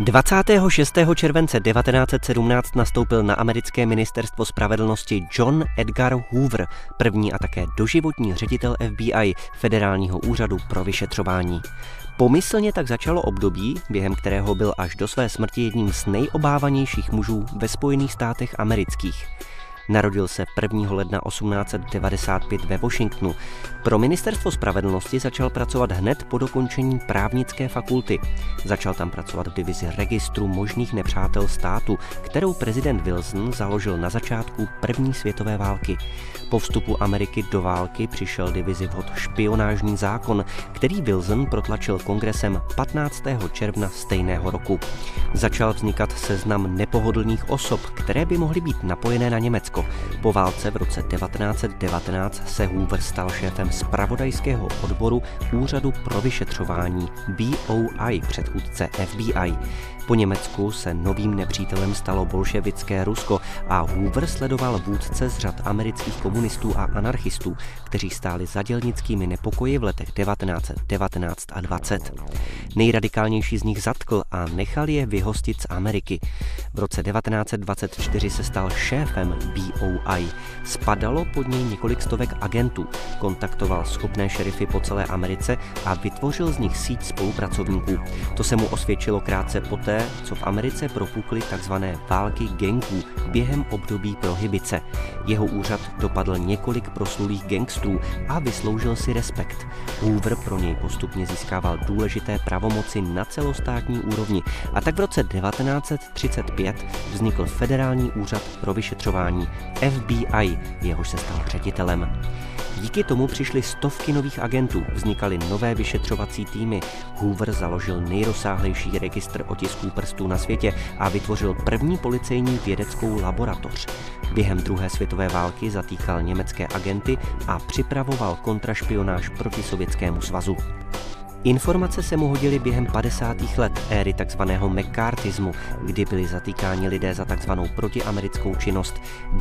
26. července 1917 nastoupil na americké ministerstvo spravedlnosti John Edgar Hoover, první a také doživotní ředitel FBI, Federálního úřadu pro vyšetřování. Pomyslně tak začalo období, během kterého byl až do své smrti jedním z nejobávanějších mužů ve Spojených státech amerických. Narodil se 1. ledna 1895 ve Washingtonu. Pro ministerstvo spravedlnosti začal pracovat hned po dokončení právnické fakulty. Začal tam pracovat v divizi registru možných nepřátel státu, kterou prezident Wilson založil na začátku první světové války. Po vstupu Ameriky do války přišel divizi vhod špionážní zákon, který Wilson protlačil kongresem 15. června stejného roku. Začal vznikat seznam nepohodlných osob, které by mohly být napojené na Německo. Německo. Po válce v roce 1919 se Hoover stal šéfem spravodajského odboru Úřadu pro vyšetřování BOI, předchůdce FBI. Po Německu se novým nepřítelem stalo bolševické Rusko a Hoover sledoval vůdce z řad amerických komunistů a anarchistů, kteří stáli za dělnickými nepokoji v letech 1919 a 20. Nejradikálnější z nich zatkl a nechal je vyhostit z Ameriky. V roce 1924 se stal šéfem BOI. Spadalo pod něj několik stovek agentů, kontaktoval schopné šerify po celé Americe a vytvořil z nich síť spolupracovníků. To se mu osvědčilo krátce poté, poté, co v Americe propukly tzv. války gangů během období prohibice. Jeho úřad dopadl několik proslulých gangstrů a vysloužil si respekt. Hoover pro něj postupně získával důležité pravomoci na celostátní úrovni a tak v roce 1935 vznikl Federální úřad pro vyšetřování FBI, jehož se stal ředitelem. Díky tomu přišly stovky nových agentů, vznikaly nové vyšetřovací týmy. Hoover založil nejrozsáhlejší registr otisků prstů na světě a vytvořil první policejní vědeckou laboratoř. Během druhé světové války zatýkal německé agenty a připravoval kontrašpionáž proti Sovětskému svazu. Informace se mu hodily během 50. let éry tzv. McCarthyismu, kdy byli zatýkáni lidé za tzv. protiamerickou činnost.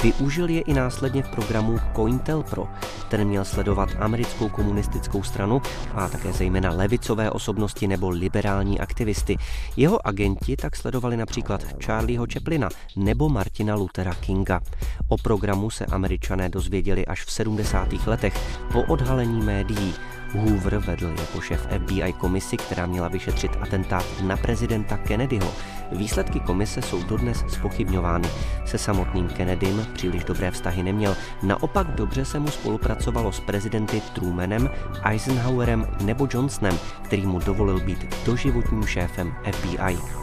Využil je i následně v programu COINTELPRO. Ten měl sledovat americkou komunistickou stranu a také zejména levicové osobnosti nebo liberální aktivisty. Jeho agenti tak sledovali například Charlieho Chaplina nebo Martina Luthera Kinga. O programu se američané dozvěděli až v 70. letech po odhalení médií. Hoover vedl jako šéf FBI komisi, která měla vyšetřit atentát na prezidenta Kennedyho. Výsledky komise jsou dodnes spochybňovány. Se samotným Kennedym příliš dobré vztahy neměl, naopak dobře se mu spolupracovalo s prezidenty Trumanem, Eisenhowerem nebo Johnsonem, který mu dovolil být doživotním šéfem FBI.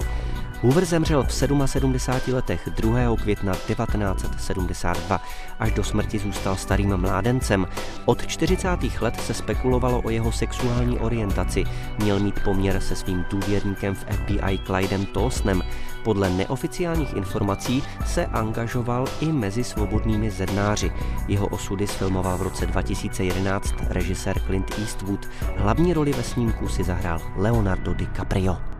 Hoover zemřel v 77 letech 2. května 1972. Až do smrti zůstal starým mládencem. Od 40. let se spekulovalo o jeho sexuální orientaci. Měl mít poměr se svým důvěrníkem v FBI Clydem Tolsnem. Podle neoficiálních informací se angažoval i mezi svobodnými zednáři. Jeho osudy sfilmoval v roce 2011 režisér Clint Eastwood. Hlavní roli ve snímku si zahrál Leonardo DiCaprio.